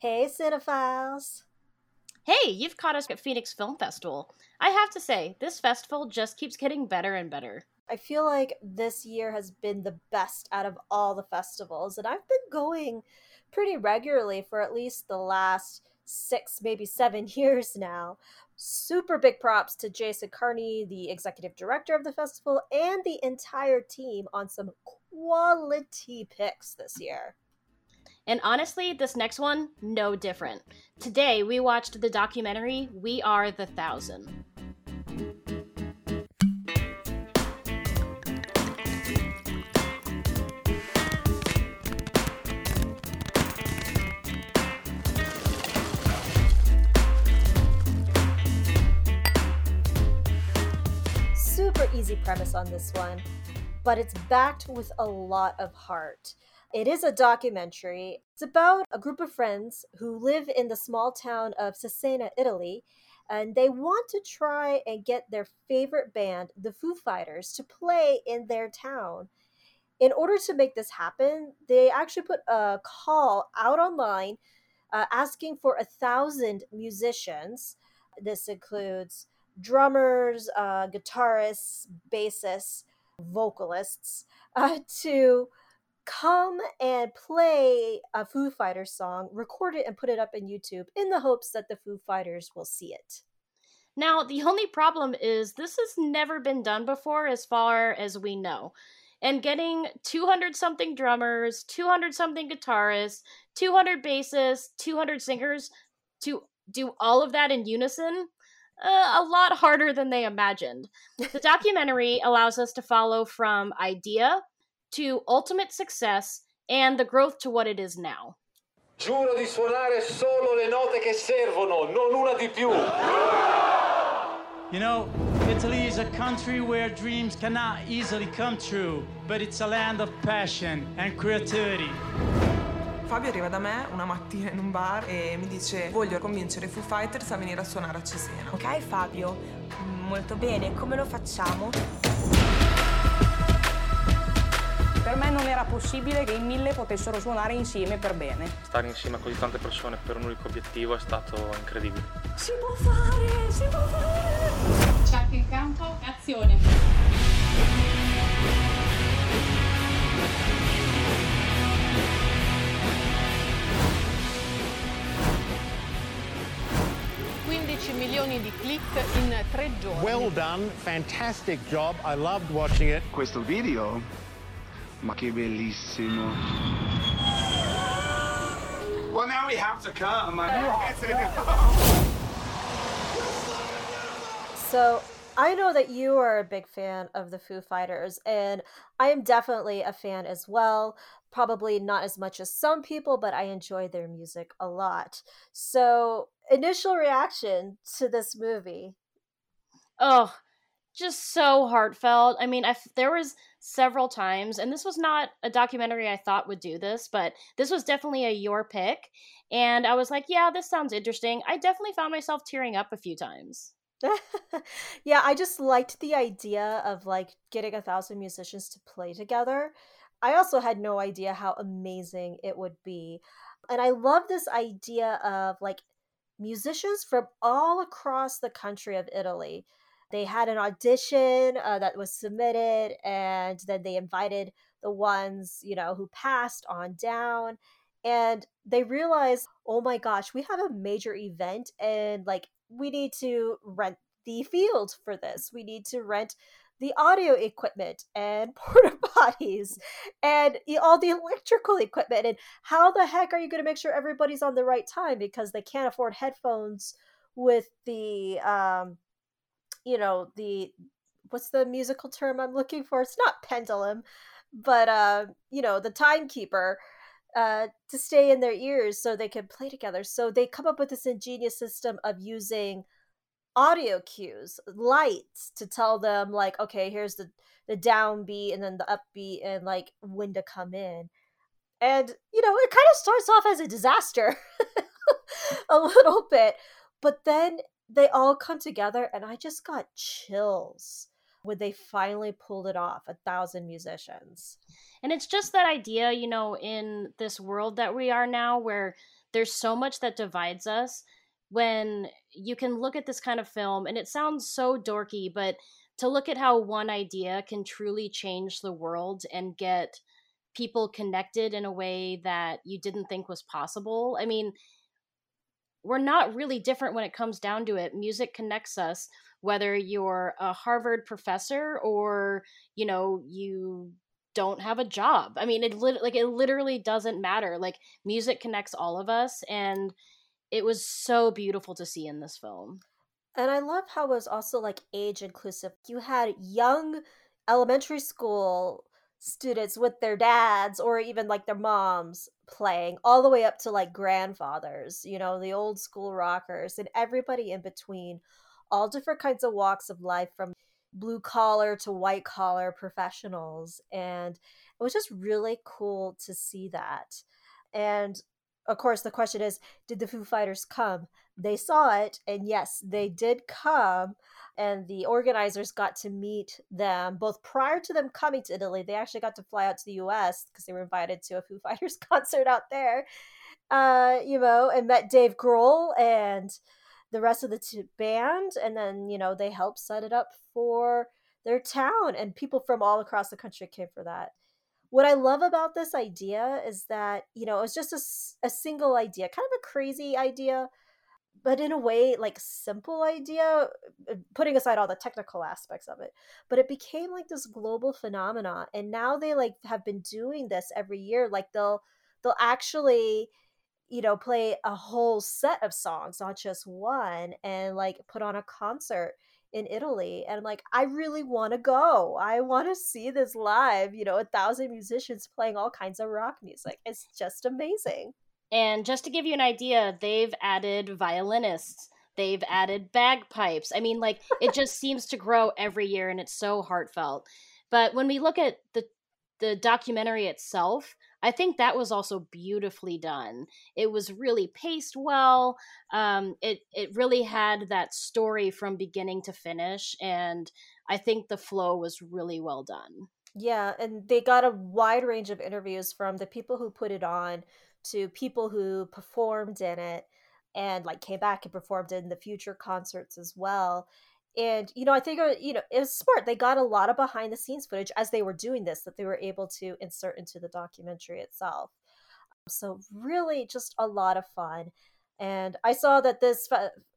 Hey, cinephiles. Hey, you've caught us at Phoenix Film Festival. I have to say, this festival just keeps getting better and better. I feel like this year has been the best out of all the festivals, and I've been going pretty regularly for at least the last six, maybe seven years now. Super big props to Jason Carney, the executive director of the festival, and the entire team on some quality picks this year. And honestly, this next one, no different. Today, we watched the documentary We Are the Thousand. Super easy premise on this one, but it's backed with a lot of heart. It is a documentary. It's about a group of friends who live in the small town of Cesena, Italy, and they want to try and get their favorite band, the Foo Fighters, to play in their town. In order to make this happen, they actually put a call out online uh, asking for a thousand musicians. This includes drummers, uh, guitarists, bassists, vocalists, uh, to come and play a Foo Fighters song, record it, and put it up in YouTube in the hopes that the Foo Fighters will see it. Now, the only problem is this has never been done before, as far as we know. And getting 200 something drummers, 200 something guitarists, 200 bassists, 200 singers to do all of that in unison, uh, a lot harder than they imagined. The documentary allows us to follow from idea to ultimate success and the growth to what it is now. Giuro di suonare solo le note che servono, non una di più. You know, Italy is a country where dreams cannot easily come true, but it's a land of passion and creativity. Fabio arriva da me una mattina in un bar e mi dice voglio convincere i Foo Fighters a venire a suonare a Cesena. Ok Fabio, molto bene, come lo facciamo? Per me non era possibile che in mille potessero suonare insieme per bene. Stare insieme a così tante persone per un unico obiettivo è stato incredibile. Si può fare, si può fare! Check in campo, azione. 15 milioni di click in tre giorni. Well done, fantastic job. I loved watching it. Questo video? Ma che bellissimo. Well, now we have to come. So, I know that you are a big fan of the Foo Fighters, and I am definitely a fan as well. Probably not as much as some people, but I enjoy their music a lot. So, initial reaction to this movie? Oh, just so heartfelt. I mean, I f- there was several times, and this was not a documentary I thought would do this, but this was definitely a your pick, and I was like, yeah, this sounds interesting. I definitely found myself tearing up a few times. yeah, I just liked the idea of like getting a thousand musicians to play together. I also had no idea how amazing it would be. And I love this idea of like musicians from all across the country of Italy. They had an audition uh, that was submitted, and then they invited the ones, you know, who passed on down. And they realized, oh my gosh, we have a major event, and like we need to rent the field for this. We need to rent the audio equipment and porta potties and all the electrical equipment. And how the heck are you going to make sure everybody's on the right time because they can't afford headphones with the, um, you know, the what's the musical term I'm looking for? It's not pendulum, but uh, you know, the timekeeper uh, to stay in their ears so they can play together. So they come up with this ingenious system of using audio cues, lights to tell them like, okay, here's the the downbeat and then the upbeat and like when to come in. And you know, it kind of starts off as a disaster a little bit, but then they all come together and I just got chills when they finally pulled it off a thousand musicians. And it's just that idea, you know, in this world that we are now where there's so much that divides us when you can look at this kind of film and it sounds so dorky, but to look at how one idea can truly change the world and get people connected in a way that you didn't think was possible. I mean, we're not really different when it comes down to it. Music connects us, whether you're a Harvard professor or, you know, you don't have a job. I mean, it lit- like it literally doesn't matter. Like music connects all of us and it was so beautiful to see in this film. And I love how it was also like age inclusive. You had young elementary school students with their dads or even like their moms playing all the way up to like grandfathers, you know, the old school rockers and everybody in between, all different kinds of walks of life from blue collar to white collar professionals. And it was just really cool to see that. And of course, the question is did the Foo Fighters come? They saw it, and yes, they did come. And the organizers got to meet them both prior to them coming to Italy. They actually got to fly out to the US because they were invited to a Foo Fighters concert out there, uh, you know, and met Dave Grohl and the rest of the t- band. And then, you know, they helped set it up for their town, and people from all across the country came for that what I love about this idea is that, you know, it's just a, a single idea, kind of a crazy idea, but in a way, like simple idea, uh, putting aside all the technical aspects of it. But it became like this global phenomenon. And now they like have been doing this every year. Like they'll, they'll actually, you know, play a whole set of songs, not just one, and like put on a concert in Italy. And like, I really want to go. I want to see this live, you know, a thousand musicians playing all kinds of rock music. It's just amazing. And just to give you an idea, they've added violinists, they've added bagpipes. I mean, like, it just seems to grow every year and it's so heartfelt. But when we look at the the documentary itself, I think that was also beautifully done. It was really paced well. Um, it it really had that story from beginning to finish, and I think the flow was really well done. Yeah, and they got a wide range of interviews from the people who put it on to people who performed in it and like came back and performed in the future concerts as well. And you know i think uh, you know it was smart. They got a lot of behind the scenes footage as they were doing this that they were able to insert into the documentary itself. So really just a lot of fun and I saw that this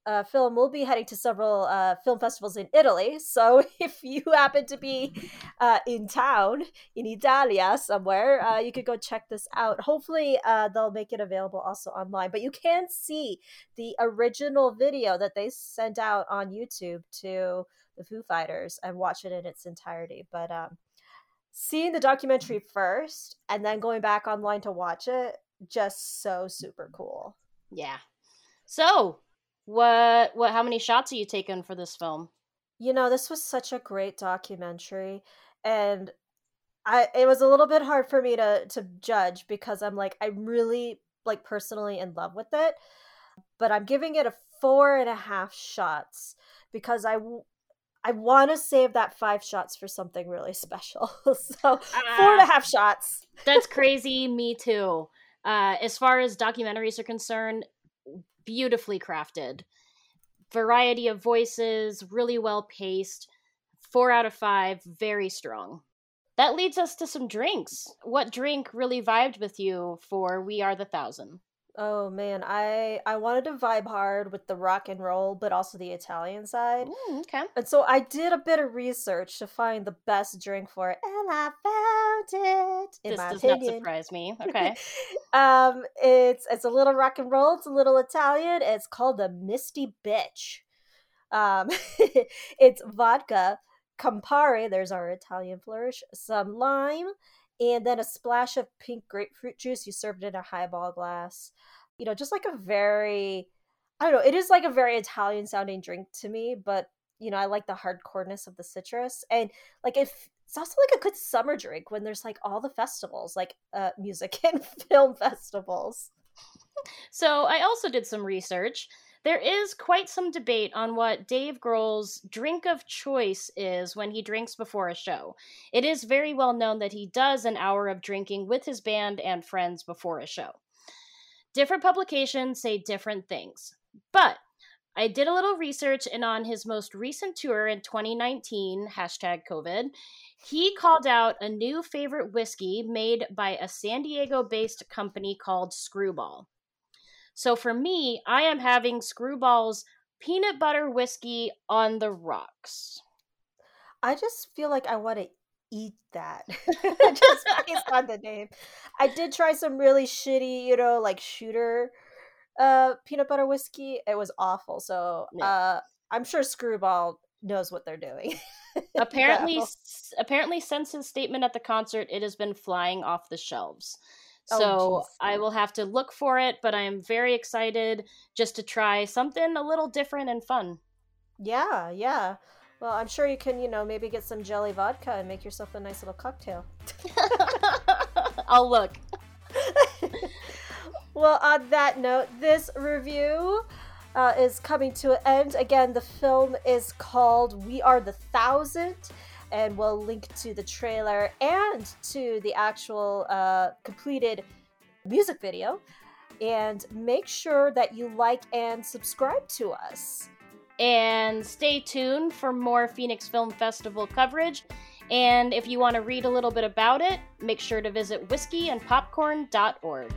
uh, film will be heading to several uh, film festivals in Italy. So if you happen to be uh, in town in Italia somewhere, uh, you could go check this out. Hopefully, uh, they'll make it available also online. But you can see the original video that they sent out on YouTube to the Foo Fighters and watch it in its entirety. But um, seeing the documentary first and then going back online to watch it, just so super cool. Yeah, so, what what how many shots are you taking for this film? You know, this was such a great documentary and I it was a little bit hard for me to to judge because I'm like I'm really like personally in love with it, but I'm giving it a four and a half shots because I I want to save that five shots for something really special. so uh, four and a half shots. that's crazy. Me too. Uh, as far as documentaries are concerned, beautifully crafted. Variety of voices, really well paced. Four out of five, very strong. That leads us to some drinks. What drink really vibed with you for We Are the Thousand? Oh man, I I wanted to vibe hard with the rock and roll, but also the Italian side. Ooh, okay. And so I did a bit of research to find the best drink for it, and I found it. In this my does opinion. not surprise me. Okay. um, it's it's a little rock and roll. It's a little Italian. It's called the Misty Bitch. Um, it's vodka, Campari. There's our Italian flourish. Some lime and then a splash of pink grapefruit juice. You serve it in a highball glass. You know, just like a very, I don't know, it is like a very Italian sounding drink to me, but you know, I like the hardcoreness of the citrus. And like if it's also like a good summer drink when there's like all the festivals, like uh, music and film festivals. So I also did some research. There is quite some debate on what Dave Grohl's drink of choice is when he drinks before a show. It is very well known that he does an hour of drinking with his band and friends before a show. Different publications say different things. But I did a little research, and on his most recent tour in 2019, hashtag COVID, he called out a new favorite whiskey made by a San Diego based company called Screwball. So for me, I am having Screwball's peanut butter whiskey on the rocks. I just feel like I want to eat that just based on the name. I did try some really shitty, you know, like shooter uh peanut butter whiskey. It was awful. So Yeah. uh I'm sure Screwball knows what they're doing. apparently s- apparently since his statement at the concert it has been flying off the shelves Oh, so jeez. i will have to look for it but i am very excited just to try something a little different and fun Yeah, yeah. Well, I'm sure you can, you know, maybe get some jelly vodka and make yourself a nice little cocktail. i'll look Well, on that note, this review uh, is coming to an end. Again, the film is called We Are the Thousand, and we'll link to the trailer and to the actual uh, completed music video. And make sure that you like and subscribe to us. and stay tuned for more phoenix film festival coverage and if you want to read a little bit about it make sure to visit whiskeyandpopcorn.org